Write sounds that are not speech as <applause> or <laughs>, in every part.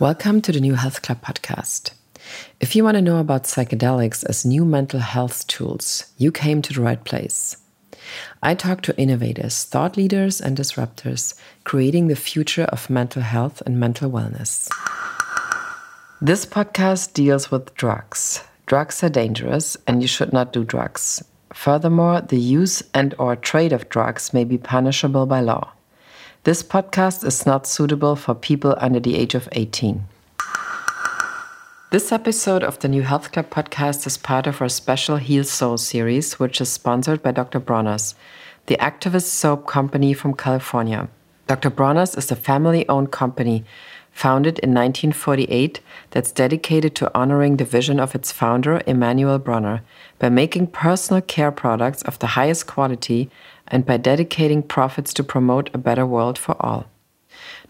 Welcome to the New Health Club podcast. If you want to know about psychedelics as new mental health tools, you came to the right place. I talk to innovators, thought leaders, and disruptors creating the future of mental health and mental wellness. This podcast deals with drugs. Drugs are dangerous and you should not do drugs. Furthermore, the use and or trade of drugs may be punishable by law. This podcast is not suitable for people under the age of 18. This episode of the New Health Club podcast is part of our special Heal Soul series, which is sponsored by Dr. Bronner's, the activist soap company from California. Dr. Bronner's is a family owned company founded in 1948 that's dedicated to honoring the vision of its founder, Emanuel Bronner, by making personal care products of the highest quality and by dedicating profits to promote a better world for all.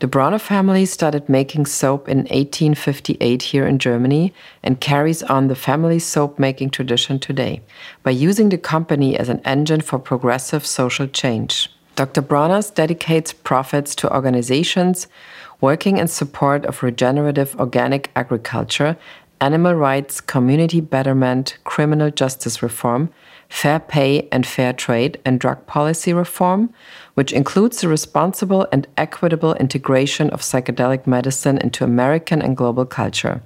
The Bronner family started making soap in 1858 here in Germany and carries on the family soap making tradition today by using the company as an engine for progressive social change. Dr. Bronner's dedicates profits to organizations working in support of regenerative organic agriculture, animal rights, community betterment, criminal justice reform, fair pay and fair trade, and drug policy reform, which includes the responsible and equitable integration of psychedelic medicine into American and global culture.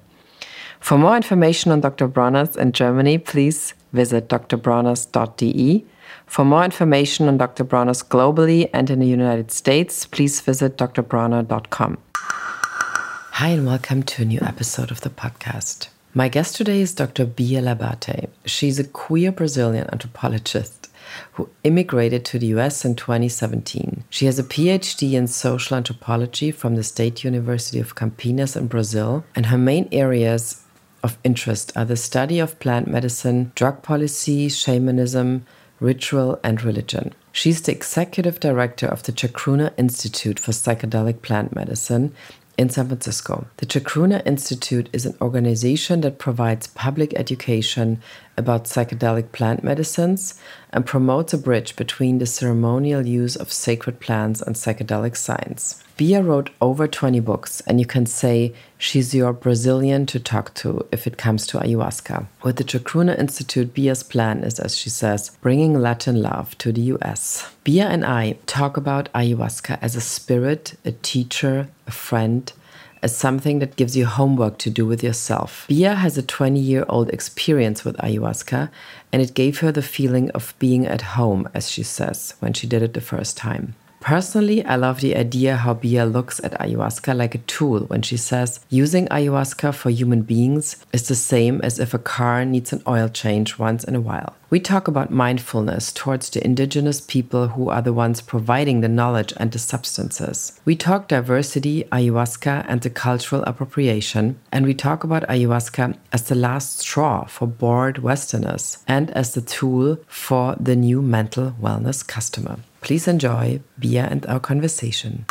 For more information on Dr. Bronner's in Germany, please visit drbronner's.de. For more information on Dr. Bronner's globally and in the United States, please visit drbronner.com. Hi, and welcome to a new episode of the podcast. My guest today is Dr. Bia Labate. She's a queer Brazilian anthropologist who immigrated to the US in 2017. She has a PhD in social anthropology from the State University of Campinas in Brazil, and her main areas of interest are the study of plant medicine, drug policy, shamanism, ritual, and religion. She's the executive director of the Chacruna Institute for Psychedelic Plant Medicine in San Francisco. The Chacruna Institute is an organization that provides public education about psychedelic plant medicines and promotes a bridge between the ceremonial use of sacred plants and psychedelic science. Bia wrote over 20 books, and you can say she's your Brazilian to talk to if it comes to ayahuasca. With the Chacruna Institute, Bia's plan is, as she says, bringing Latin love to the US. Bia and I talk about ayahuasca as a spirit, a teacher, a friend, as something that gives you homework to do with yourself. Bia has a 20 year old experience with ayahuasca, and it gave her the feeling of being at home, as she says, when she did it the first time. Personally, I love the idea how Bia looks at ayahuasca like a tool when she says using ayahuasca for human beings is the same as if a car needs an oil change once in a while. We talk about mindfulness towards the indigenous people who are the ones providing the knowledge and the substances. We talk diversity, ayahuasca, and the cultural appropriation. And we talk about ayahuasca as the last straw for bored Westerners and as the tool for the new mental wellness customer. Please enjoy Bia and our conversation.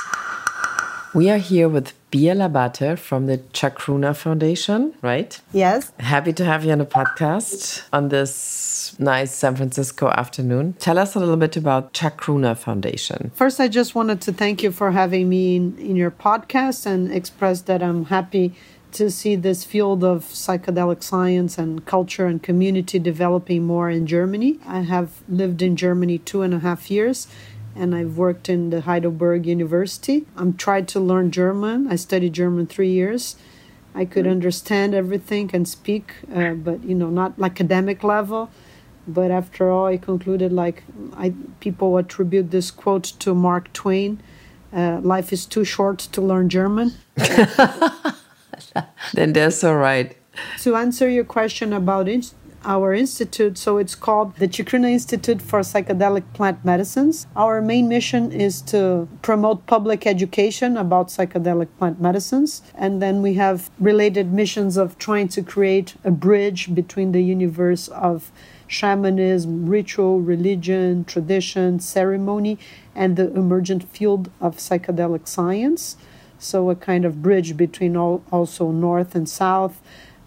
We are here with Bia Labate from the Chacruna Foundation, right? Yes. Happy to have you on the podcast on this nice San Francisco afternoon. Tell us a little bit about Chacruna Foundation. First, I just wanted to thank you for having me in, in your podcast and express that I'm happy to see this field of psychedelic science and culture and community developing more in Germany. I have lived in Germany two and a half years and I've worked in the Heidelberg University. I'm tried to learn German. I studied German three years. I could understand everything and speak, uh, but you know, not academic level. But after all, I concluded like I people attribute this quote to Mark Twain: uh, "Life is too short to learn German." <laughs> <laughs> then that's all right. To answer your question about our institute. So it's called the Chacruna Institute for Psychedelic Plant Medicines. Our main mission is to promote public education about psychedelic plant medicines. And then we have related missions of trying to create a bridge between the universe of shamanism, ritual, religion, tradition, ceremony, and the emergent field of psychedelic science. So, a kind of bridge between all, also North and South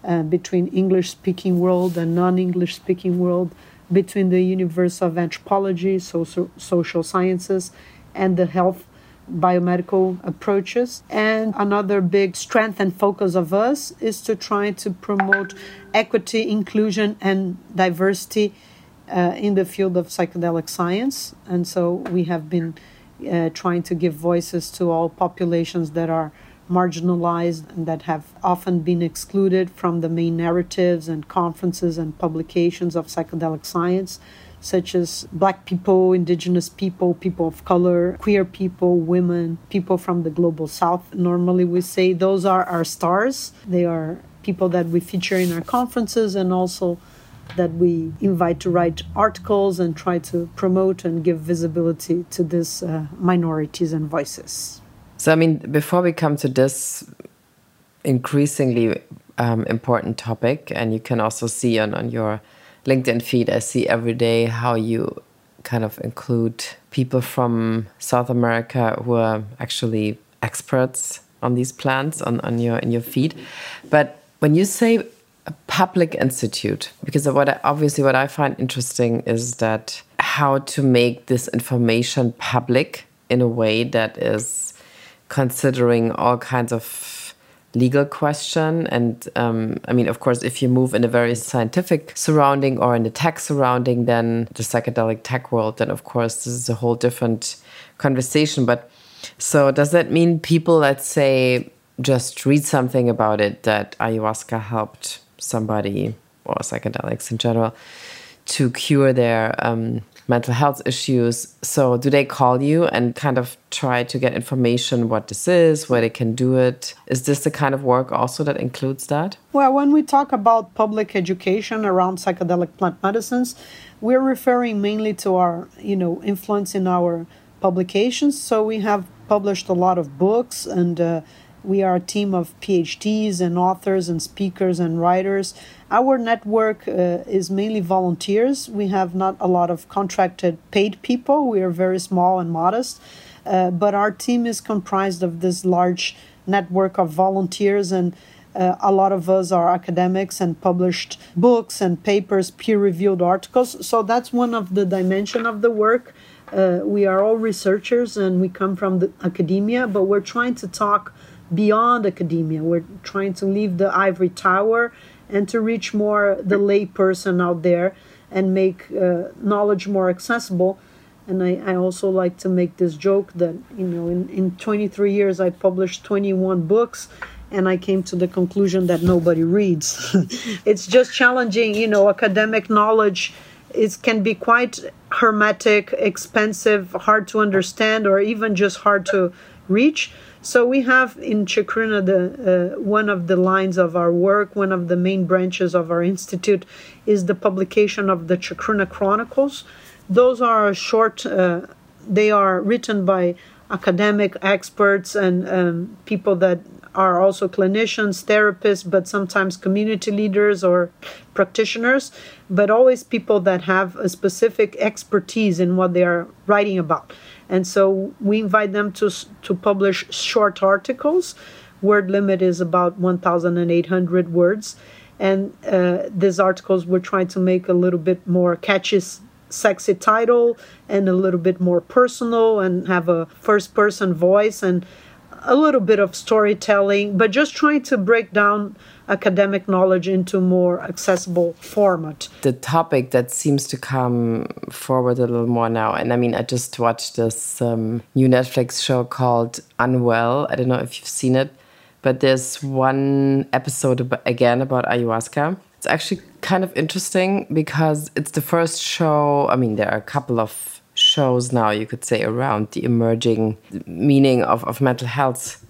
uh, between English speaking world and non English speaking world, between the universe of anthropology, social, social sciences, and the health biomedical approaches. And another big strength and focus of us is to try to promote equity, inclusion, and diversity uh, in the field of psychedelic science. And so we have been uh, trying to give voices to all populations that are marginalized and that have often been excluded from the main narratives and conferences and publications of psychedelic science, such as Black people, Indigenous people, people of color, queer people, women, people from the global South. Normally, we say those are our stars. They are people that we feature in our conferences and also that we invite to write articles and try to promote and give visibility to these uh, minorities and voices. So, I mean, before we come to this increasingly um, important topic, and you can also see on, on your LinkedIn feed, I see every day how you kind of include people from South America who are actually experts on these plants on, on your in your feed. But when you say a public institute, because what I, obviously what I find interesting is that how to make this information public in a way that is considering all kinds of legal question and um, i mean of course if you move in a very scientific surrounding or in a tech surrounding then the psychedelic tech world then of course this is a whole different conversation. But so does that mean people let's say just read something about it that ayahuasca helped somebody or psychedelics in general to cure their um, mental health issues. So, do they call you and kind of try to get information what this is, where they can do it? Is this the kind of work also that includes that? Well, when we talk about public education around psychedelic plant medicines, we're referring mainly to our, you know, influence in our publications. So, we have published a lot of books and uh, we are a team of PhDs and authors and speakers and writers. Our network uh, is mainly volunteers. We have not a lot of contracted paid people. We are very small and modest. Uh, but our team is comprised of this large network of volunteers and uh, a lot of us are academics and published books and papers, peer-reviewed articles. So that's one of the dimension of the work. Uh, we are all researchers and we come from the academia, but we're trying to talk beyond academia. We're trying to leave the ivory tower and to reach more the lay person out there and make uh, knowledge more accessible. And I, I also like to make this joke that, you know, in, in 23 years, I published 21 books and I came to the conclusion that nobody reads. <laughs> it's just challenging, you know, academic knowledge it can be quite hermetic, expensive, hard to understand, or even just hard to reach. So we have in Chacruna the uh, one of the lines of our work, one of the main branches of our institute, is the publication of the Chacruna Chronicles. Those are short. Uh, they are written by academic experts and um, people that are also clinicians, therapists, but sometimes community leaders or practitioners, but always people that have a specific expertise in what they are writing about. And so we invite them to, to publish short articles. Word limit is about 1,800 words. And uh, these articles we're trying to make a little bit more catchy, sexy title and a little bit more personal and have a first person voice and a little bit of storytelling, but just trying to break down academic knowledge into more accessible format. The topic that seems to come forward a little more now, and I mean, I just watched this um, new Netflix show called Unwell. I don't know if you've seen it, but there's one episode about, again about ayahuasca. It's actually kind of interesting because it's the first show. I mean, there are a couple of shows now, you could say, around the emerging meaning of, of mental health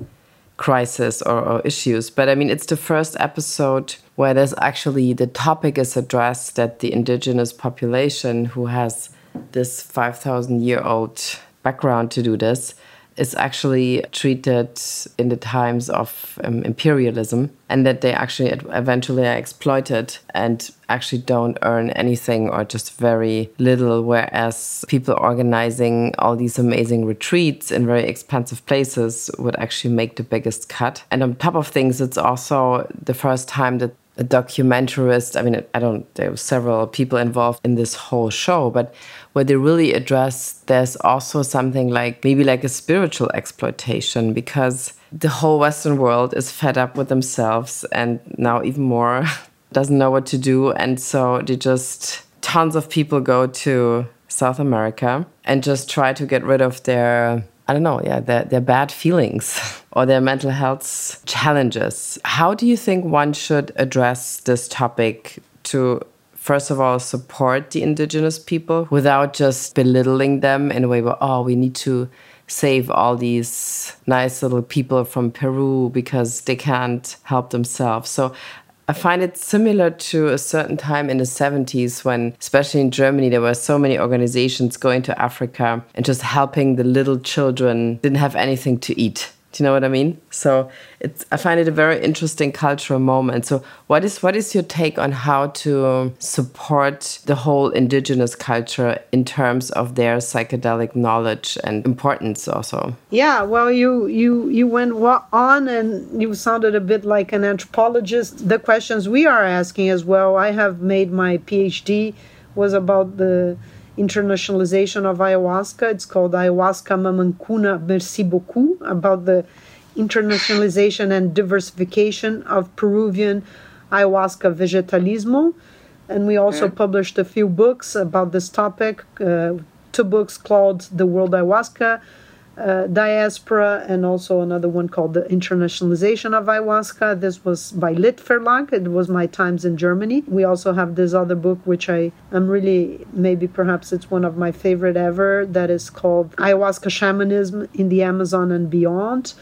crisis or, or, issues. But I mean, it's the first episode where there's actually the topic is addressed that the indigenous population who has this 5,000 year old background to do this is actually treated in the times of um, imperialism and that they actually eventually are exploited and actually don't earn anything or just very little whereas people organizing all these amazing retreats in very expensive places would actually make the biggest cut. And on top of things it's also the first time that a documentarist. I mean, I don't, there were several people involved in this whole show, but where they really address there's also something like maybe like a spiritual exploitation because the whole Western world is fed up with themselves and now even more <laughs> doesn't know what to do. And so they just, tons of people go to South America and just try to get rid of their I don't know, yeah, their, their bad feelings <laughs> or their mental health challenges. How do you think one should address this topic to, first of all, support the indigenous people without just belittling them in a way where, oh, we need to save all these nice little people from Peru because they can't help themselves. So I find it similar to a certain time in the 70s when, especially in Germany, there were so many organizations going to Africa and just helping the little children didn't have anything to eat. Do you know what I mean? So it's I find it a very interesting cultural moment. So what is what is your take on how to support the whole indigenous culture in terms of their psychedelic knowledge and importance also? Yeah, well you you you went on and you sounded a bit like an anthropologist. The questions we are asking as well. I have made my PhD was about the internationalization of ayahuasca. It's called Ayahuasca Mamancuna Merci Beaucoup, about the internationalization and diversification of Peruvian ayahuasca vegetalismo. And we also mm. published a few books about this topic, uh, two books called The World Ayahuasca uh, diaspora and also another one called the internationalization of ayahuasca. This was by lit verlag it was my times in germany. We also have this other book which i am really maybe perhaps it's one of my favorite ever that is called ayahuasca shamanism in the amazon and beyond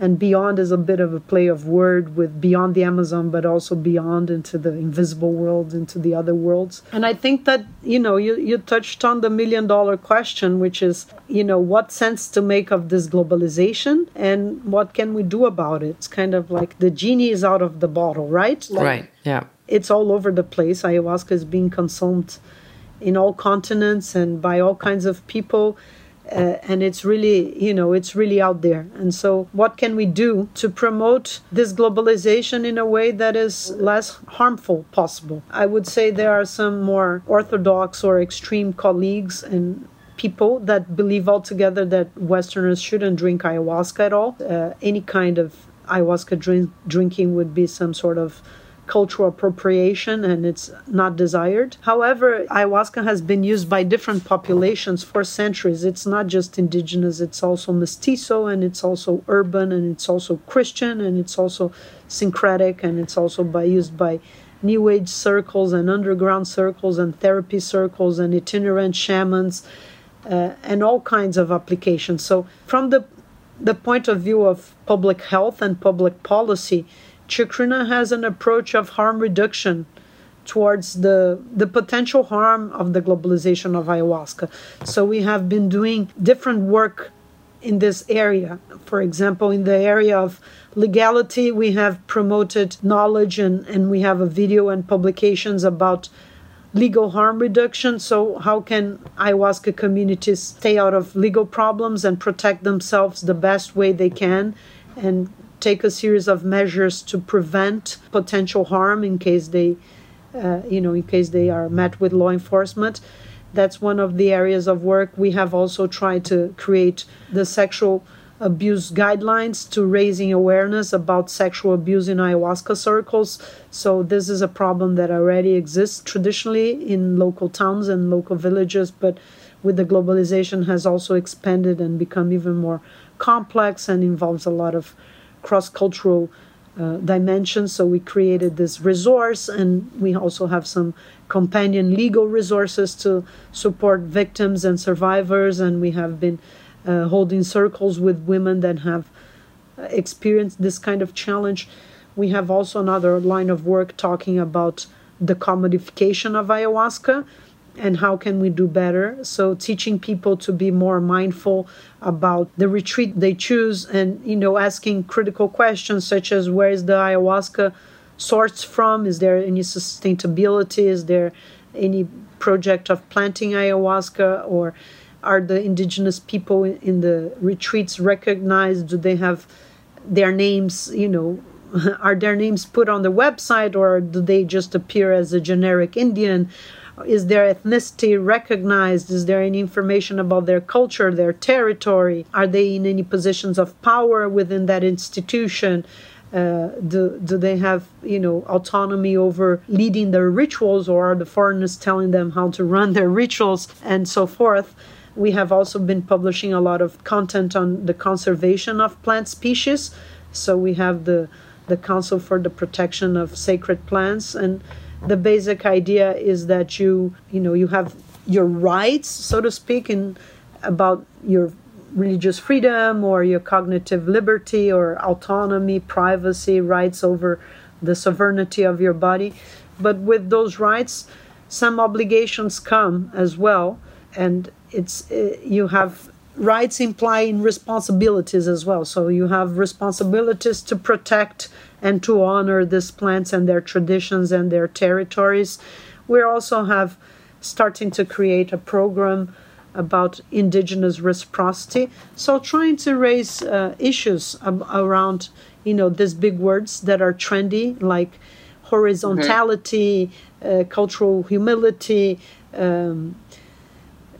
and beyond is a bit of a play of word with beyond the amazon but also beyond into the invisible world into the other worlds. And i think that you know you, you touched on the million dollar question which is you know what sense to make of this globalization and what can we do about it? It's kind of like the genie is out of the bottle right? Like, right yeah. it's all over the place. Ayahuasca is being consumed in all continents and by all kinds of people uh, and it's really you know it's really out there. And so what can we do to promote this globalization in a way that is less harmful possible? I would say there are some more orthodox or extreme colleagues and people that believe altogether that westerners shouldn't drink ayahuasca at all. Uh, any kind of ayahuasca drink, drinking would be some sort of cultural appropriation and it's not desired. However, ayahuasca has been used by different populations for centuries. It's not just indigenous, it's also mestizo and it's also urban and it's also Christian and it's also syncretic and it's also by used by new age circles and underground circles and therapy circles and itinerant shamans uh, and all kinds of applications. So from the the point of view of public health and public policy, Chacruna has an approach of harm reduction towards the the potential harm of the globalization of ayahuasca. So we have been doing different work in this area. For example, in the area of legality, we have promoted knowledge and, and we have a video and publications about legal harm reduction. So, how can ayahuasca communities stay out of legal problems and protect themselves the best way they can and take a series of measures to prevent potential harm in case they, uh, you know, in case they are met with law enforcement. That's one of the areas of work. We have also tried to create the sexual abuse guidelines to raising awareness about sexual abuse in ayahuasca circles. So this is a problem that already exists traditionally in local towns and local villages, but with the globalization has also expanded and become even more complex and involves a lot of cross cultural uh, dimensions. So we created this resource, and we also have some companion legal resources to support victims and survivors. And we have been uh, holding circles with women that have experienced this kind of challenge. We have also another line of work talking about the commodification of ayahuasca and how can we do better? So teaching people to be more mindful about the retreat they choose and you know asking critical questions such as where is the ayahuasca sourced from? Is there any sustainability? Is there any project of planting ayahuasca? Or are the indigenous people in the retreats recognized? Do they have their names you know are their names put on the website or do they just appear as a generic Indian? Is their ethnicity recognized? Is there any information about their culture, their territory? Are they in any positions of power within that institution? Uh, do, do they have you know autonomy over leading their rituals or are the foreigners telling them how to run their rituals and so forth we have also been publishing a lot of content on the conservation of plant species so we have the the council for the protection of sacred plants and the basic idea is that you you know you have your rights so to speak in about your religious freedom or your cognitive liberty or autonomy, privacy, rights over the sovereignty of your body. But with those rights, some obligations come as well, and it's uh, you have rights implying responsibilities as well. So you have responsibilities to protect and to honor these plants and their traditions and their territories. We also have starting to create a program about indigenous reciprocity. So trying to raise uh, issues ab- around, you know, these big words that are trendy, like horizontality, mm-hmm. uh, cultural humility, um,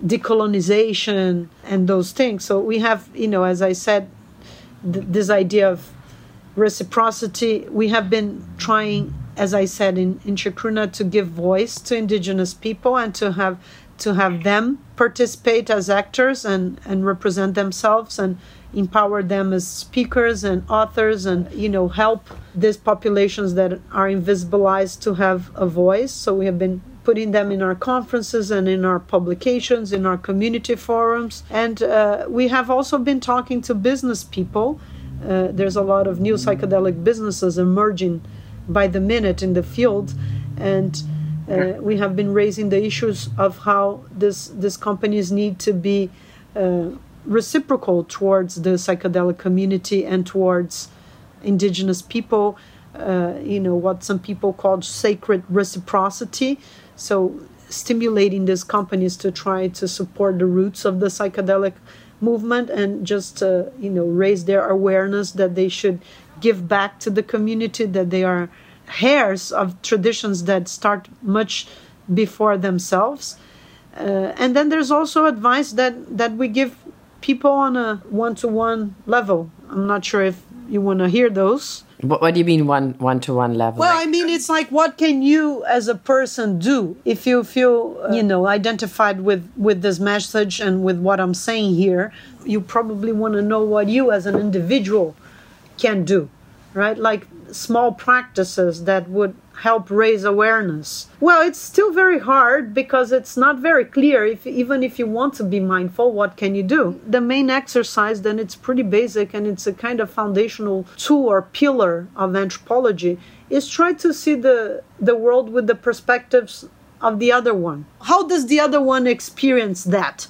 decolonization, and those things. So we have, you know, as I said, th- this idea of reciprocity. We have been trying, as I said in, in Chacruna, to give voice to indigenous people and to have to have them participate as actors and, and represent themselves and empower them as speakers and authors and you know help these populations that are invisibilized to have a voice so we have been putting them in our conferences and in our publications in our community forums and uh, we have also been talking to business people uh, there's a lot of new psychedelic businesses emerging by the minute in the field and uh, we have been raising the issues of how this these companies need to be uh, reciprocal towards the psychedelic community and towards indigenous people. Uh, you know what some people call sacred reciprocity. So stimulating these companies to try to support the roots of the psychedelic movement and just uh, you know raise their awareness that they should give back to the community that they are heirs of traditions that start much before themselves. Uh, and then there's also advice that, that we give people on a one to one level. I'm not sure if you want to hear those. What, what do you mean one one to one level? Well, I mean it's like what can you as a person do if you feel uh, you know identified with with this message and with what I'm saying here. You probably want to know what you as an individual can do, right? Like small practices that would help raise awareness? Well, it's still very hard because it's not very clear. If even if you want to be mindful, what can you do? The main exercise, then, it's pretty basic and it's a kind of foundational tool or pillar of anthropology. Is try to see the the world with the perspectives of the other one. How does the other one experience that?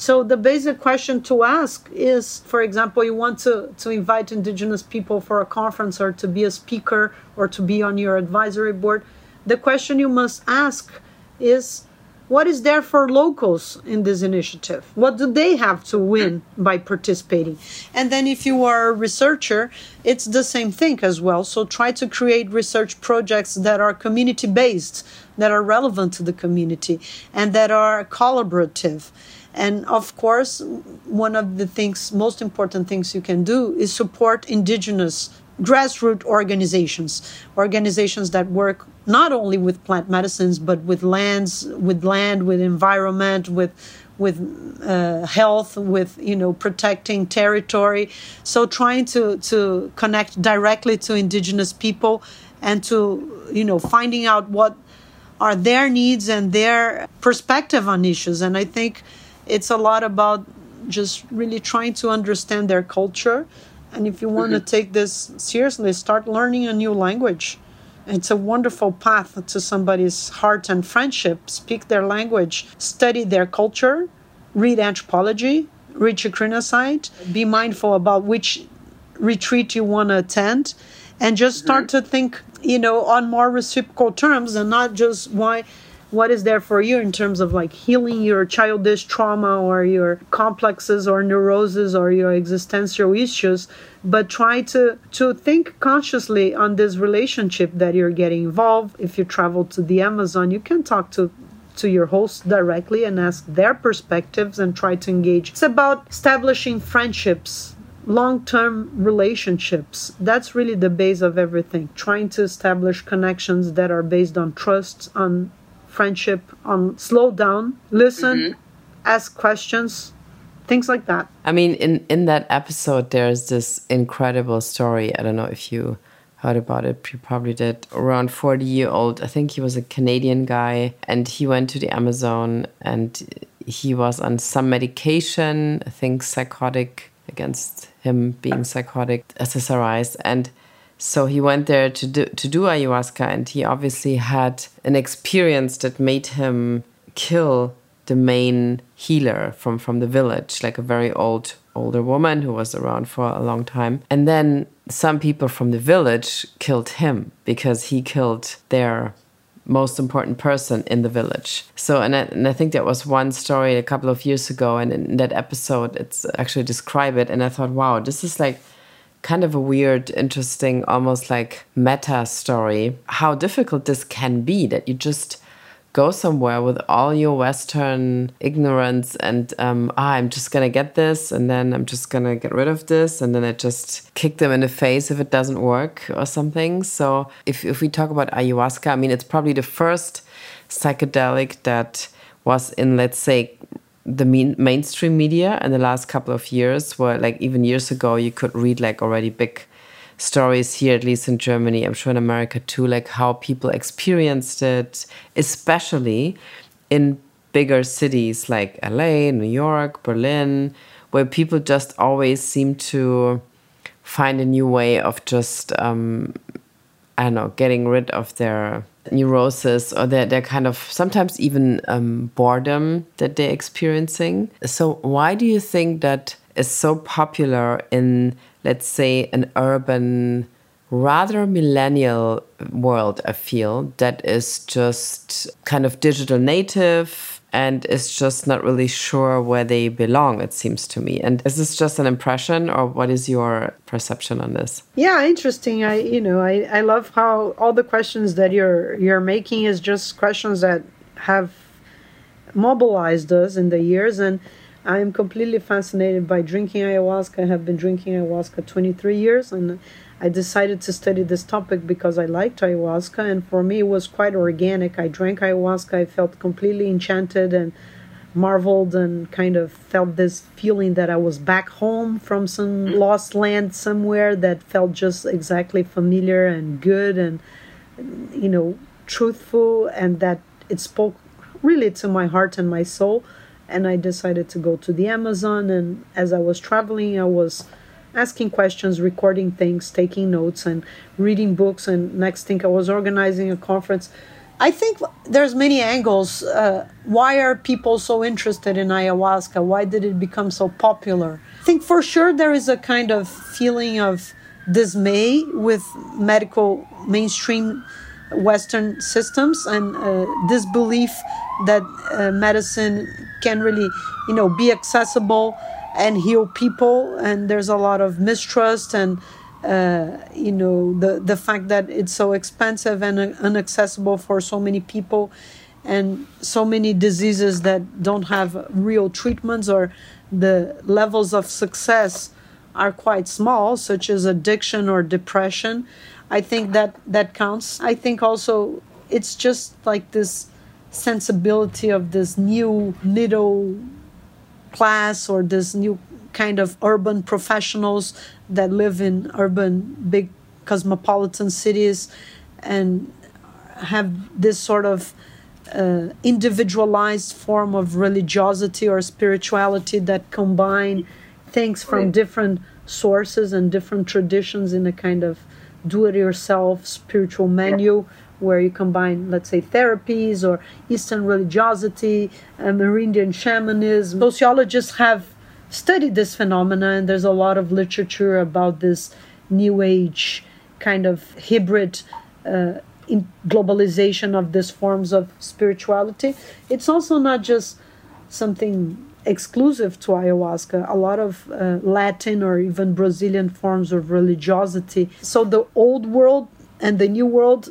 So the basic question to ask is, for example, you want to, to invite indigenous people for a conference or to be a speaker or to be on your advisory board. The question you must ask is, what is there for locals in this initiative? What do they have to win by participating? And then, if you are a researcher, it's the same thing as well. So, try to create research projects that are community based, that are relevant to the community, and that are collaborative. And of course, one of the things, most important things you can do is support indigenous grassroots organizations, organizations that work not only with plant medicines but with lands, with land, with environment, with with uh, health, with you know protecting territory. So trying to to connect directly to indigenous people and to you know finding out what are their needs and their perspective on issues. And I think it's a lot about just really trying to understand their culture. And if you want mm-hmm. to take this seriously, start learning a new language. It's a wonderful path to somebody's heart and friendship. Speak their language, study their culture, read anthropology, read Chacruna site, be mindful about which retreat you want to attend, and just start mm-hmm. to think, you know, on more reciprocal terms and not just why what is there for you in terms of like healing your childish trauma or your complexes or neuroses or your existential issues but try to to think consciously on this relationship that you're getting involved if you travel to the amazon you can talk to to your host directly and ask their perspectives and try to engage it's about establishing friendships long term relationships. That's really the base of everything. Trying to establish connections that are based on trust, on friendship, on slow down, listen, mm-hmm. ask questions, things like that. I mean, in in that episode, there's this incredible story. I don't know if you heard about it. You probably did. Around 40 year old, I think he was a Canadian guy, and he went to the Amazon and he was on some medication. I think psychotic against him being psychotic, SSRIs, and so he went there to do, to do ayahuasca, and he obviously had an experience that made him kill the main healer from from the village, like a very old older woman who was around for a long time. And then some people from the village killed him because he killed their most important person in the village. So, and I, and I think that was one story a couple of years ago, and in that episode, it's actually describe it. And I thought, wow, this is like kind of a weird, interesting, almost like meta story. How difficult this can be that you just go somewhere with all your Western ignorance and um, ah, I'm just gonna get this and then I'm just gonna get rid of this and then I just kick them in the face if it doesn't work or something. So if if we talk about ayahuasca, I mean it's probably the first psychedelic that was in let's say the main, mainstream media in the last couple of years where like even years ago you could read like already big stories here at least in germany i'm sure in america too like how people experienced it especially in bigger cities like la new york berlin where people just always seem to find a new way of just um, i don't know getting rid of their neurosis or their, their kind of sometimes even um, boredom that they're experiencing. So, why do you think that is so popular in, let's say, an urban, rather millennial world? I feel that is just kind of digital native and is just not really sure where they belong it seems to me. And is this just an impression or what is your perception on this? Yeah interesting. I you know i i love how all the questions that you're you're making is just questions that have mobilized us in the years. And i'm completely fascinated by drinking ayahuasca. I have been drinking ayahuasca 23 years and I decided to study this topic because I liked ayahuasca, and for me, it was quite organic. I drank ayahuasca, I felt completely enchanted and marveled, and kind of felt this feeling that I was back home from some mm. lost land somewhere that felt just exactly familiar and good and, you know, truthful, and that it spoke really to my heart and my soul. And I decided to go to the Amazon, and as I was traveling, I was asking questions, recording things, taking notes, and reading books. And next thing, I was organizing a conference. I think there's many angles. Uh, why are people so interested in ayahuasca? Why did it become so popular? I think for sure there is a kind of feeling of dismay with medical mainstream Western systems and uh, this belief that uh, medicine can really, you know, be accessible and heal people and there's a lot of mistrust and uh, you know the the fact that it's so expensive and inaccessible for so many people and so many diseases that don't have real treatments or the levels of success are quite small such as addiction or depression. I think that that counts. I think also it's just like this sensibility of this new middle class or this new kind of urban professionals that live in urban big cosmopolitan cities and have this sort of uh, individualized form of religiosity or spirituality that combine things from different sources and different traditions in a kind of do-it-yourself spiritual menu where you combine, let's say, therapies or Eastern religiosity, Amerindian shamanism. Sociologists have studied this phenomena, and there's a lot of literature about this New Age kind of hybrid uh, globalization of these forms of spirituality. It's also not just something exclusive to ayahuasca, a lot of uh, Latin or even Brazilian forms of religiosity. So the old world and the new world,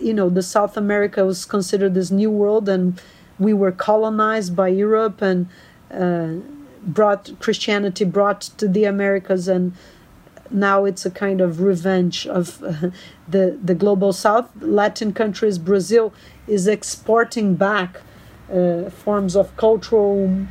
you know, the South America was considered this new world, and we were colonized by Europe and uh, brought Christianity brought to the Americas and now it's a kind of revenge of uh, <laughs> the the global south. Latin countries brazil is exporting back uh, forms of cultural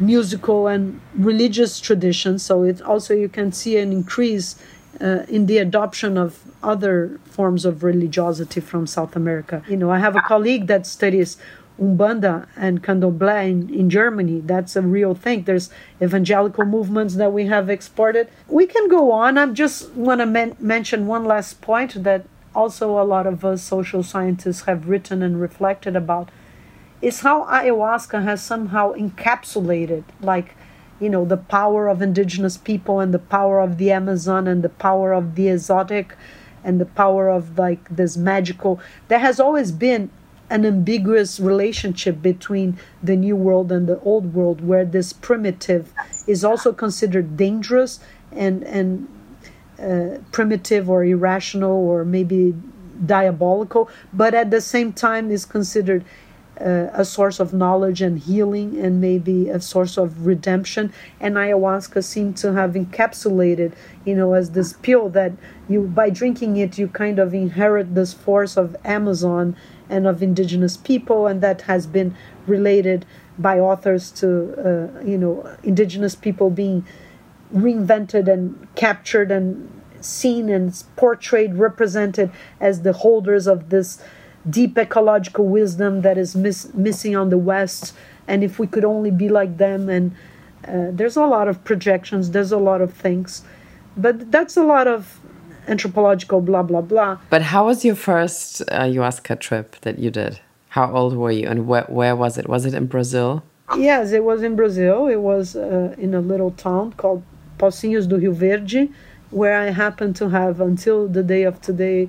musical and religious traditions. So it also you can see an increase uh, in the adoption of other forms of religiosity from south america you know i have a colleague that studies Umbanda and Candomblé in, in Germany. That's a real thing. There's evangelical movements that we have exported. We can go on. I just want to men- mention one last point that also a lot of us social scientists have written and reflected about is how ayahuasca has somehow encapsulated like you know the power of indigenous people and the power of the amazon and the power of the exotic and the power of like this magical there has always been an ambiguous relationship between the new world and the old world where this primitive is also considered dangerous and and uh, primitive or irrational or maybe diabolical but at the same time is considered uh, a source of knowledge and healing and maybe a source of redemption. And ayahuasca seemed to have encapsulated you know as this pill that you by drinking it you kind of inherit this force of amazon and of indigenous people, and that has been related by authors to uh, you know indigenous people being reinvented and captured and seen and portrayed, represented as the holders of this deep ecological wisdom that is miss- missing on the West. And if we could only be like them, and uh, there's a lot of projections, there's a lot of things, but that's a lot of anthropological blah blah blah. But how was your first uh, ayahuasca trip that you did? How old were you, and where where was it? Was it in Brazil? Yes, it was in Brazil. It was uh, in a little town called Pocinhos do Rio Verde, where I happened to have until the day of today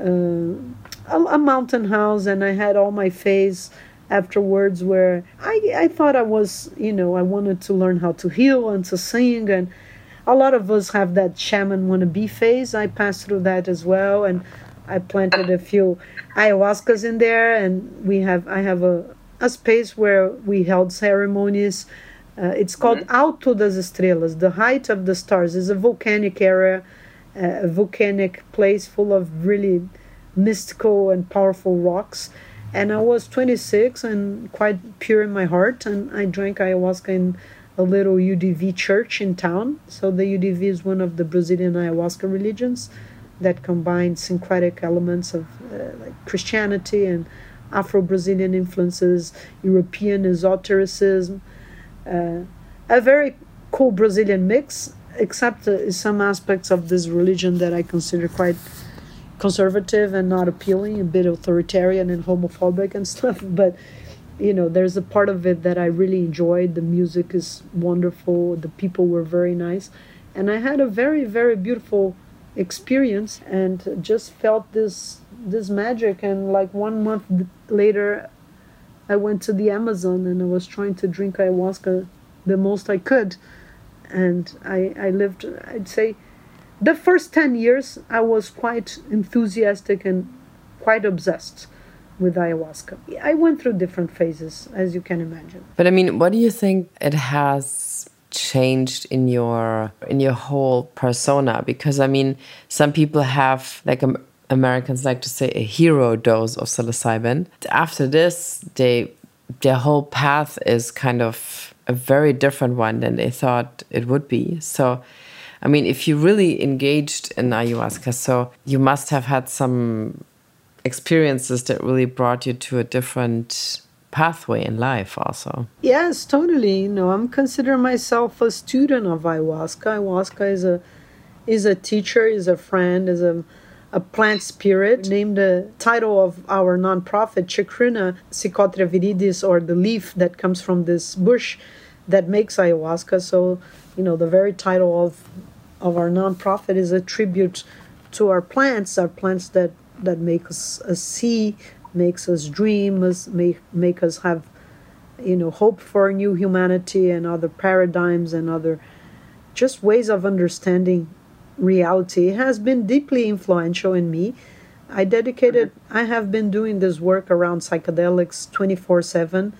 uh, a, a mountain house, and I had all my phase afterwards where I, I thought I was, you know, I wanted to learn how to heal and to sing and a lot of us have that shaman wannabe phase. I passed through that as well, and I planted a few ayahuascas in there, and we have I have a a space where we held ceremonies. Uh, it's called mm-hmm. Alto das Estrelas, the height of the stars. It's a volcanic area, a volcanic place full of really mystical and powerful rocks. And I was 26 and quite pure in my heart, and I drank ayahuasca in a little UDV church in town. So the UDV is one of the Brazilian ayahuasca religions that combines syncretic elements of uh, like Christianity and Afro-Brazilian influences, European esotericism, uh, a very cool Brazilian mix. Except uh, some aspects of this religion that I consider quite conservative and not appealing, a bit authoritarian and homophobic and <laughs> stuff. But you know there's a part of it that i really enjoyed. The music is wonderful. The people were very nice. And i had a very very beautiful experience and just felt this this magic. And like one month later i went to the amazon and i was trying to drink ayahuasca the most i could and i i lived i'd say the first 10 years i was quite enthusiastic and quite obsessed with ayahuasca. I went through different phases, as you can imagine. But I mean, what do you think it has changed in your in your whole persona? Because I mean, some people have like um, Americans like to say a hero dose of psilocybin. After this, they their whole path is kind of a very different one than they thought it would be. So. I mean, if you really engaged in ayahuasca, so you must have had some experiences that really brought you to a different pathway in life also yes totally you know i'm considering myself a student of ayahuasca ayahuasca is a is a teacher is a friend is a a plant spirit named the title of our nonprofit Chacruna Psychotria viridis or the leaf that comes from this bush that makes ayahuasca so you know the very title of of our nonprofit is a tribute to our plants our plants that that make us, us see, makes us dream, us make make us have, you know, hope for a new humanity and other paradigms and other just ways of understanding reality. It has been deeply influential in me. I dedicated. I have been doing this work around psychedelics twenty four seven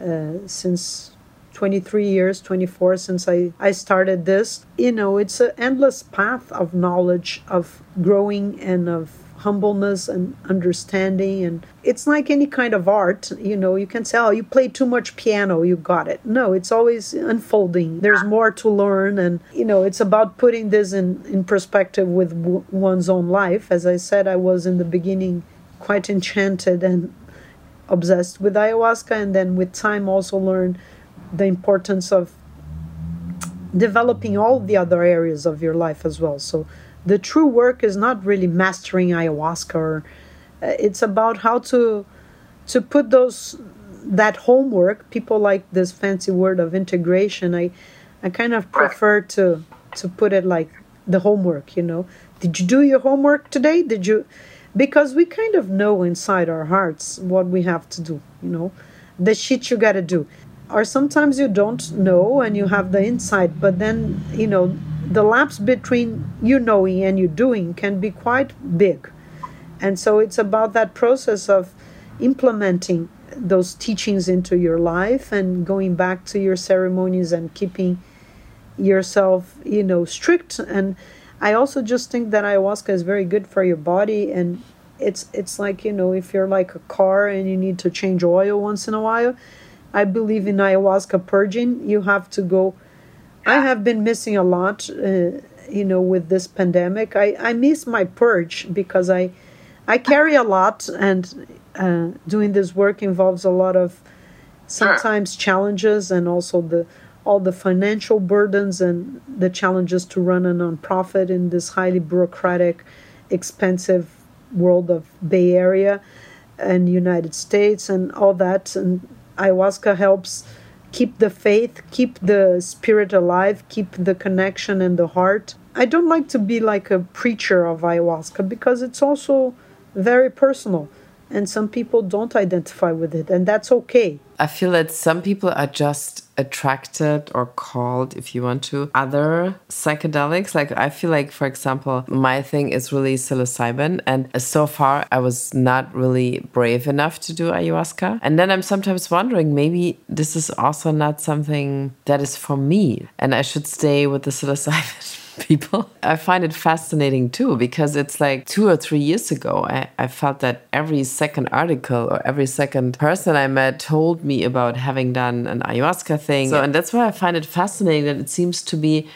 uh, since 23 years, 24 since I, I started this. You know, it's an endless path of knowledge, of growing, and of humbleness and understanding. And it's like any kind of art. You know, you can say, oh, you play too much piano, you got it. No, it's always unfolding. There's more to learn. And, you know, it's about putting this in, in perspective with w- one's own life. As I said, I was in the beginning quite enchanted and obsessed with ayahuasca, and then with time also learned the importance of developing all the other areas of your life as well. So the true work is not really mastering ayahuasca or uh, it's about how to to put those that homework people like this fancy word of integration i i kind of prefer to to put it like the homework you know. Did you do your homework today? Did you because we kind of know inside our hearts what we have to do you know. The shit you got to do or sometimes you don't know and you have the insight but then you know the lapse between you knowing and you doing can be quite big. And so it's about that process of implementing those teachings into your life and going back to your ceremonies and keeping yourself you know strict. And i also just think that ayahuasca is very good for your body. And it's it's like you know if you're like a car and you need to change oil once in a while I believe in ayahuasca purging. You have to go. I have been missing a lot, uh, you know, with this pandemic. I, I miss my purge because I, I carry a lot, and uh, doing this work involves a lot of sometimes challenges and also the all the financial burdens and the challenges to run a nonprofit in this highly bureaucratic, expensive world of Bay Area and United States and all that and ayahuasca helps keep the faith, keep the spirit alive, keep the connection in the heart. I don't like to be like a preacher of ayahuasca because it's also very personal and some people don't identify with it, and that's okay. I feel that some people are just attracted or called, if you want to, other psychedelics. Like, I feel like, for example, my thing is really psilocybin. And so far, I was not really brave enough to do ayahuasca. And then I'm sometimes wondering maybe this is also not something that is for me. And I should stay with the psilocybin <laughs> people. <laughs> I find it fascinating too because it's like two or three years ago, I, I felt that every second article or every second person I met told me about having done an ayahuasca thing. So, and that's why I find it fascinating that it seems to be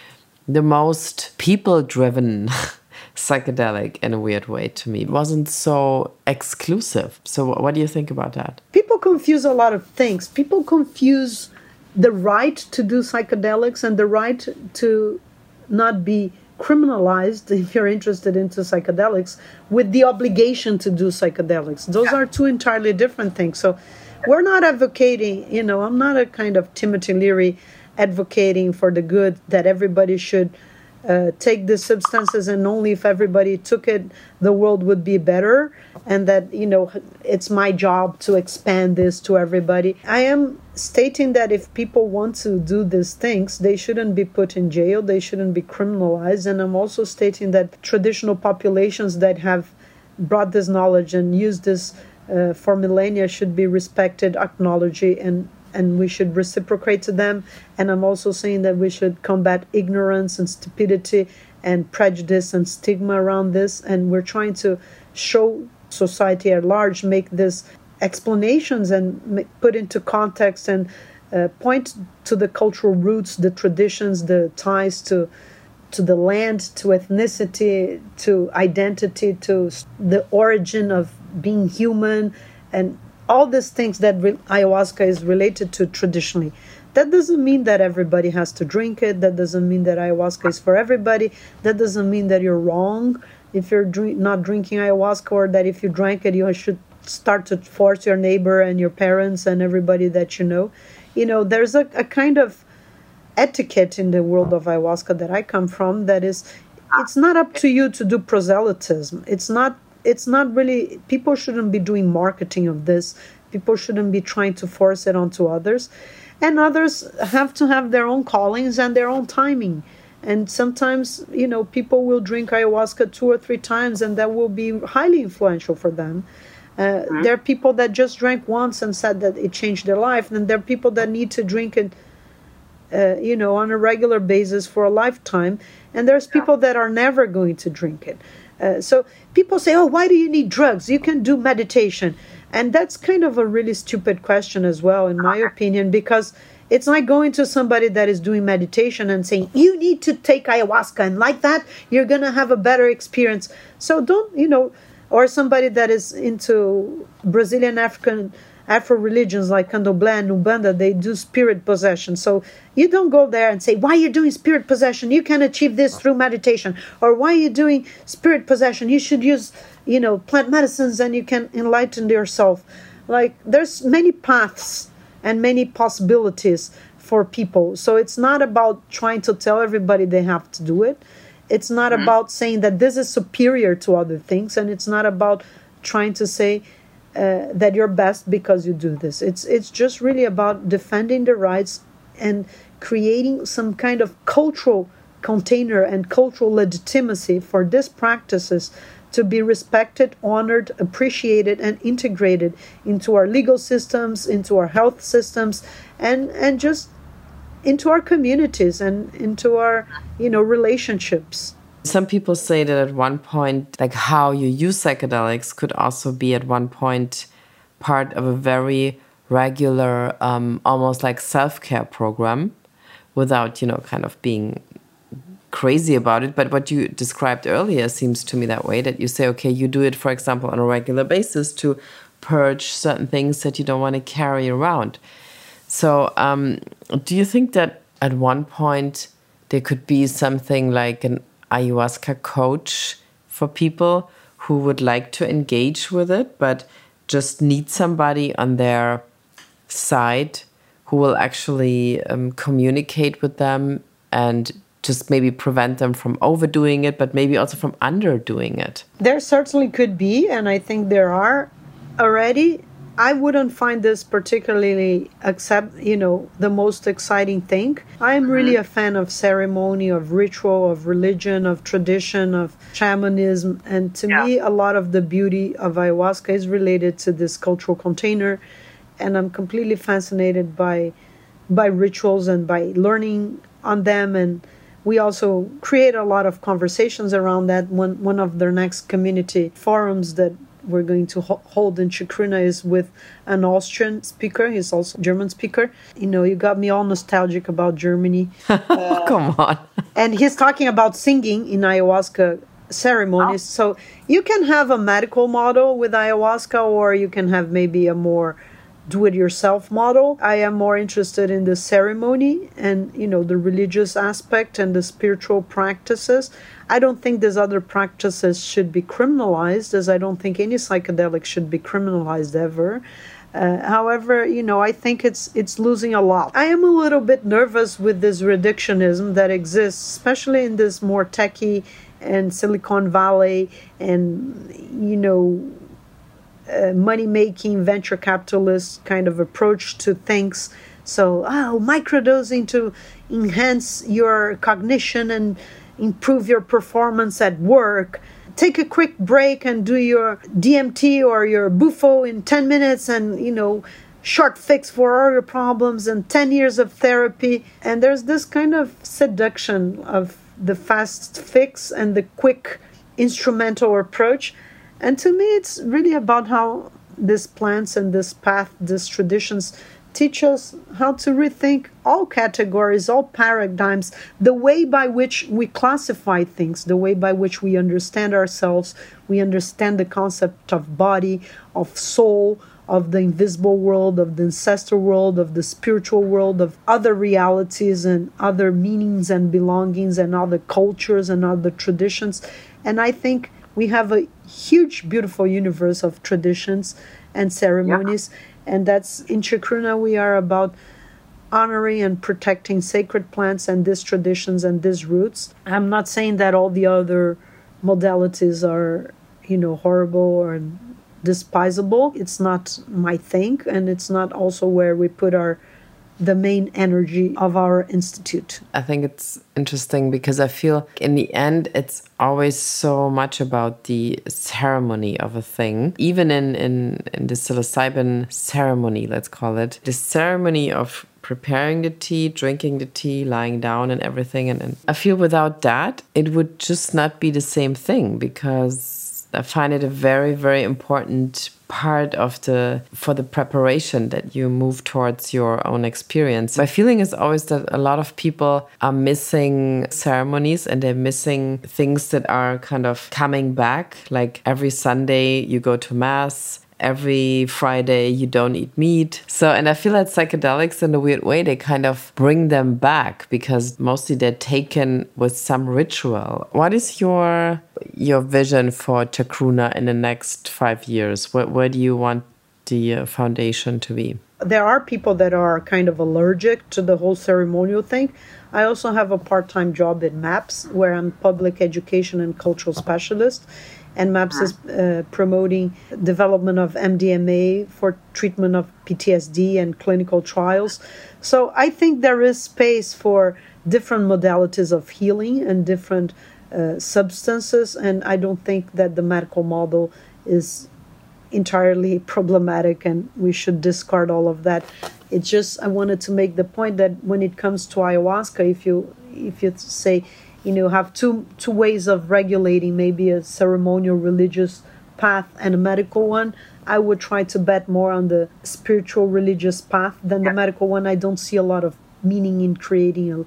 the most people driven. <laughs> psychedelic in a weird way to me. It wasn't so exclusive. So, what do you think about that? People confuse a lot of things. People confuse the right to do psychedelics and the right to not be criminalized if you're interested into psychedelics with the obligation to do psychedelics those yeah. are two entirely different things so we're not advocating you know i'm not a kind of timothy leary advocating for the good that everybody should uh, take the substances and only if everybody took it the world would be better. And that you know it's my job to expand this to everybody. I am stating that if people want to do these things they shouldn't be put in jail. They shouldn't be criminalized. And i'm also stating that traditional populations that have brought this knowledge and used this uh, for millennia should be respected acknowledged and and we should reciprocate to them. And I'm also saying that we should combat ignorance and stupidity and prejudice and stigma around this. And we're trying to show society at large, make this explanations and put into context and uh, point to the cultural roots, the traditions, the ties to to the land, to ethnicity, to identity, to the origin of being human, and all these things that re- ayahuasca is related to traditionally. That doesn't mean that everybody has to drink it. That doesn't mean that ayahuasca is for everybody. That doesn't mean that you're wrong if you're drink- not drinking ayahuasca, or that if you drank it, you should start to force your neighbor and your parents and everybody that you know. You know, there's a, a kind of etiquette in the world of ayahuasca that I come from that is it's not up to you to do proselytism. It's not it's not really people shouldn't be doing marketing of this. People shouldn't be trying to force it onto others. And others have to have their own callings and their own timing. And sometimes you know people will drink ayahuasca two or three times and that will be highly influential for them. Uh, mm-hmm. there are people that just drank once and said that it changed their life. And there are people that need to drink it uh, you know on a regular basis for a lifetime. And there's people that are never going to drink it uh, so people say oh why do you need drugs you can do meditation and that's kind of a really stupid question as well, in my opinion, because it's like going to somebody that is doing meditation and saying, you need to take ayahuasca, and like that, you're going to have a better experience. So don't, you know, or somebody that is into Brazilian African Afro religions like Candomblé and Umbanda, they do spirit possession. So you don't go there and say, why are you doing spirit possession? You can achieve this through meditation. Or why are you doing spirit possession? You should use you know plant medicines and you can enlighten yourself like there's many paths and many possibilities for people so it's not about trying to tell everybody they have to do it it's not mm-hmm. about saying that this is superior to other things and it's not about trying to say uh, that you're best because you do this it's it's just really about defending the rights and creating some kind of cultural container and cultural legitimacy for these practices to be respected, honored, appreciated, and integrated into our legal systems, into our health systems, and, and just into our communities and into our you know relationships. Some people say that at one point, like how you use psychedelics could also be at one point part of a very regular, um, almost like self care program without, you know, kind of being crazy about it. But what you described earlier seems to me that way that you say, okay, you do it, for example, on a regular basis to purge certain things that you don't want to carry around. So, um, do you think that at one point there could be something like an ayahuasca coach for people who would like to engage with it, but just need somebody on their side who will actually um, communicate with them and just maybe prevent them from overdoing it, but maybe also from underdoing it? There certainly could be, and I think there are already. I wouldn't find this particularly accept, you know, the most exciting thing. I am mm-hmm. really a fan of ceremony, of ritual, of religion, of tradition, of shamanism, and to yeah. me, a lot of the beauty of ayahuasca is related to this cultural container, and I'm completely fascinated by by rituals and by learning on them and we also create a lot of conversations around that. One, one of their next community forums that we're going to ho- hold in Chacruna is with an Austrian speaker. He's also German speaker. You know, you got me all nostalgic about Germany. <laughs> Uh, Come on. and he's talking about singing in ayahuasca ceremonies. Oh. So you can have a medical model with ayahuasca, or you can have maybe a more do it yourself model. I am more interested in the ceremony and you know the religious aspect and the spiritual practices. I don't think these other practices should be criminalized as I don't think any psychedelic should be criminalized ever. Uh, however, you know, I think it's it's losing a lot. I am a little bit nervous with this reductionism that exists, especially in this more techie and Silicon Valley and you know money making venture capitalist kind of approach to things. So, oh, microdosing to enhance your cognition and improve your performance at work. Take a quick break and do your DMT or your Bufo in 10 minutes and, you know, short fix for all your problems and 10 years of therapy. And there's this kind of seduction of the fast fix and the quick instrumental approach and to me, it's really about how these plants and this path, these traditions teach us how to rethink all categories, all paradigms, the way by which we classify things, the way by which we understand ourselves, we understand the concept of body, of soul, of the invisible world, of the ancestral world, of the spiritual world, of other realities and other meanings and belongings and other cultures and other traditions. And I think we have a huge, beautiful universe of traditions and ceremonies. Yeah. And that's in Chacruna, we are about honoring and protecting sacred plants and these traditions and these roots. I'm not saying that all the other modalities are, you know, horrible or despisable. It's not my thing, and it's not also where we put our the main energy of our institute. I think it's interesting because I feel in the end it's always so much about the ceremony of a thing. Even in, in, in the psilocybin ceremony, let's call it, the ceremony of preparing the tea, drinking the tea, lying down and everything. And, and I feel without that, it would just not be the same thing because I find it a very, very important part of the for the preparation that you move towards your own experience. My feeling is always that a lot of people are missing ceremonies and they're missing things that are kind of coming back. Like every Sunday you go to mass, every Friday you don't eat meat. So, and I feel that psychedelics in a weird way, they kind of bring them back because mostly they're taken with some ritual. What is your your vision for Chacruna in the next five years? Where, where do you want the uh, foundation to be? There are people that are kind of allergic to the whole ceremonial thing. I also have a part time job in MAPS where I'm public education and cultural specialist and MAPS is uh, promoting development of MDMA for treatment of PTSD and clinical trials. So I think there is space for different modalities of healing and different uh, substances, and I don't think that the medical model is entirely problematic and we should discard all of that. It's just I wanted to make the point that when it comes to ayahuasca, if you if you say you know have two two ways of regulating maybe a ceremonial religious path and a medical one. I would try to bet more on the spiritual religious path than the medical one. I don't see a lot of meaning in creating a,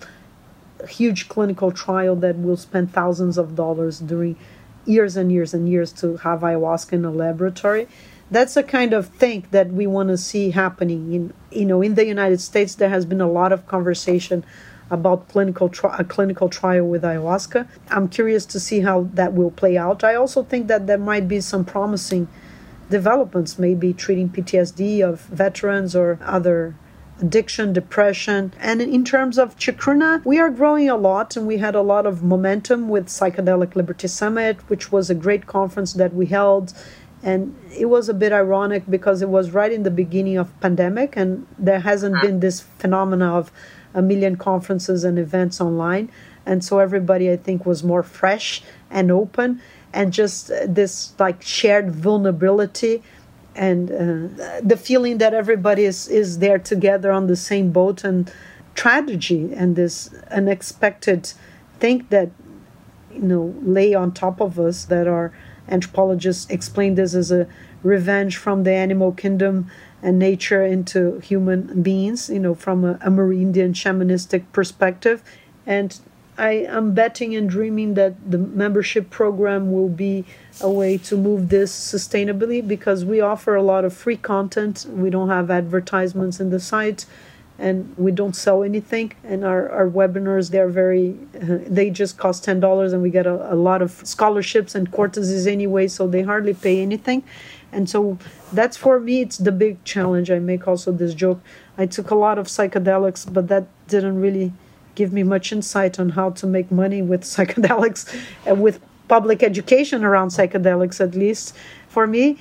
a huge clinical trial that will spend thousands of dollars during years and years and years to have ayahuasca in a laboratory. That's a kind of thing that we want to see happening in you know in the united states there has been a lot of conversation about clinical tri- a clinical trial with ayahuasca. I'm curious to see how that will play out. I also think that there might be some promising developments, maybe treating PTSD of veterans or other addiction, depression. And in terms of Chacruna, we are growing a lot and we had a lot of momentum with Psychedelic Liberty Summit, which was a great conference that we held. And it was a bit ironic because it was right in the beginning of pandemic and there hasn't been this phenomena of a million conferences and events online. And so everybody, I think, was more fresh and open and just this like shared vulnerability and uh, the feeling that everybody is, is there together on the same boat and tragedy and this unexpected thing that you know lay on top of us that our anthropologists explain this as a revenge from the animal kingdom and nature into human beings, you know, from a, a Amerindian shamanistic perspective. And I am betting and dreaming that the membership program will be a way to move this sustainably because we offer a lot of free content. We don't have advertisements in the site and we don't sell anything and our, our webinars they're very uh, they just cost $10 and we get a, a lot of scholarships and courtesies anyway so they hardly pay anything and so that's for me it's the big challenge. I make also this joke. I took a lot of psychedelics but that didn't really give me much insight on how to make money with <laughs> psychedelics and with public education around psychedelics at least. For me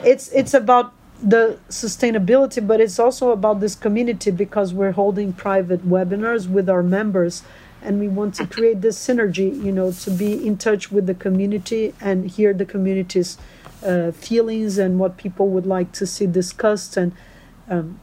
it's it's about the sustainability but it's also about this community because we're holding private webinars with our members and we want to create this synergy you know to be in touch with the community and hear the community's uh, feelings and what people would like to see discussed and um,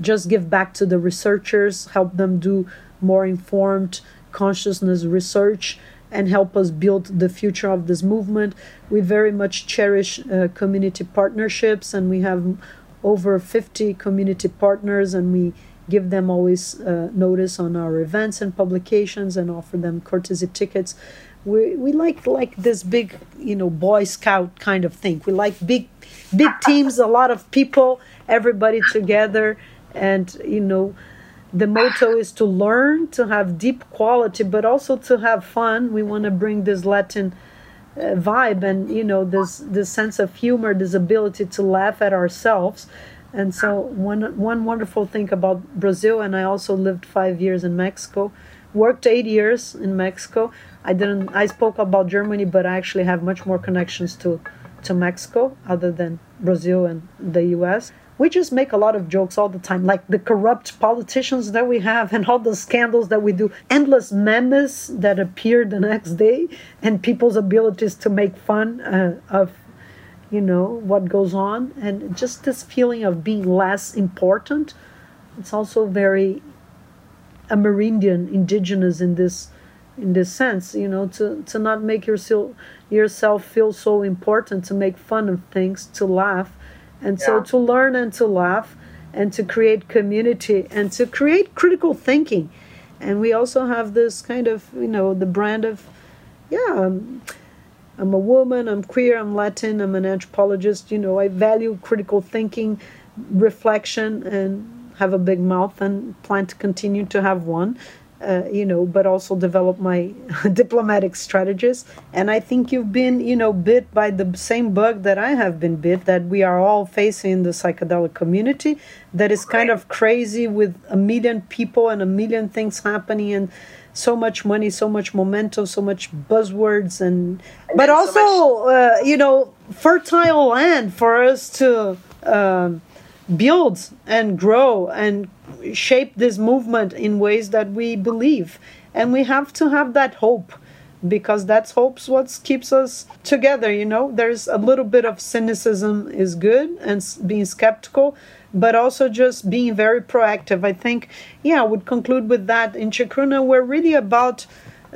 just give back to the researchers help them do more informed consciousness research and help us build the future of this movement. We very much cherish uh, community partnerships and we have over 50 community partners and we give them always uh, notice on our events and publications and offer them courtesy tickets we we like like this big you know boy scout kind of thing. We like big big teams a lot of people everybody together. And you know the motto is to learn to have deep quality but also to have fun. We want to bring this latin uh, vibe and you know this this sense of humor this ability to laugh at ourselves. And so one one wonderful thing about brazil and i also lived five years in mexico worked eight years in Mexico. I didn't. I spoke about Germany, but I actually have much more connections to to Mexico other than Brazil and the U.S. We just make a lot of jokes all the time, like the corrupt politicians that we have <laughs> and all the scandals that we do, endless memes that appear the next day, and people's abilities to make fun uh, of you know what goes on and just this feeling of being less important it's also very amerindian indigenous in this in this sense you know to to not make yourself yourself feel so important to make fun of things to laugh and yeah. so to learn and to laugh and to create community and to create critical thinking and we also have this kind of you know the brand of yeah um, I'm a woman, I'm queer, I'm Latin, I'm an anthropologist. You know, I value critical thinking, reflection, and have a big mouth and plan to continue to have one. Uh, you know, but also develop my <laughs> diplomatic strategies. And I think you've been, you know, bit by the same bug that I have been bit, that we are all facing in the psychedelic community that is kind of crazy with a million people and a million things happening and so much money, so much momentum, so much buzzwords, and, and but also so uh, you know fertile land for us to um, build and grow and shape this movement in ways that we believe, and we have to have that hope because that's hope's what keeps us together you know there's a little bit of cynicism is good and being skeptical but also just being very proactive. I think, yeah, I would conclude with that. In Chacruna, we're really about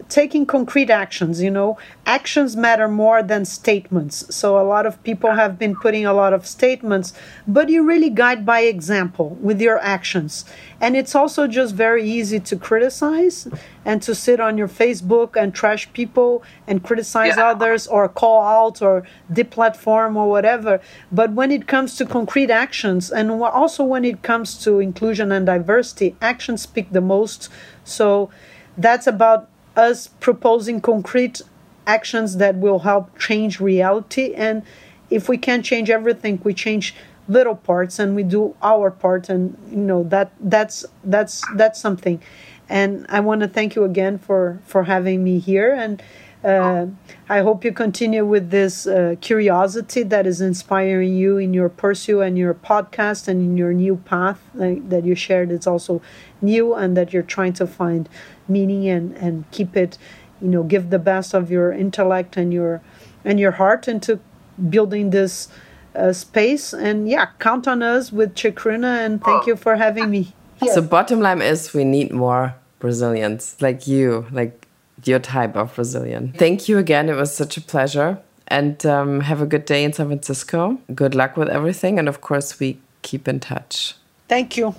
taking concrete actions you know. Actions matter more than statements. So a lot of people have been putting a lot of statements but you really guide by example with your actions. And it's also just very easy to criticize and to sit on your facebook and trash people and criticize yeah. others or call out or deplatform or whatever. But when it comes to concrete actions and also when it comes to inclusion and diversity actions speak the most. So that's about us proposing concrete actions that will help change reality. And if we can't change everything we change little parts and we do our part. And you know that that's that's that's something. And i want to thank you again for for having me here. And uh, I hope you continue with this uh, curiosity that is inspiring you in your pursuit and your podcast and in your new path that you shared. It's also new and that you're trying to find meaning and, and keep it, you know, give the best of your intellect and your and your heart into building this uh, space. And yeah, count on us with Chacruna and thank you for having me. Here. So bottom line is we need more Brazilians like you, like your type of Brazilian. Thank you again. It was such a pleasure. And um, have a good day in San Francisco. Good luck with everything. And of course, we keep in touch. Thank you.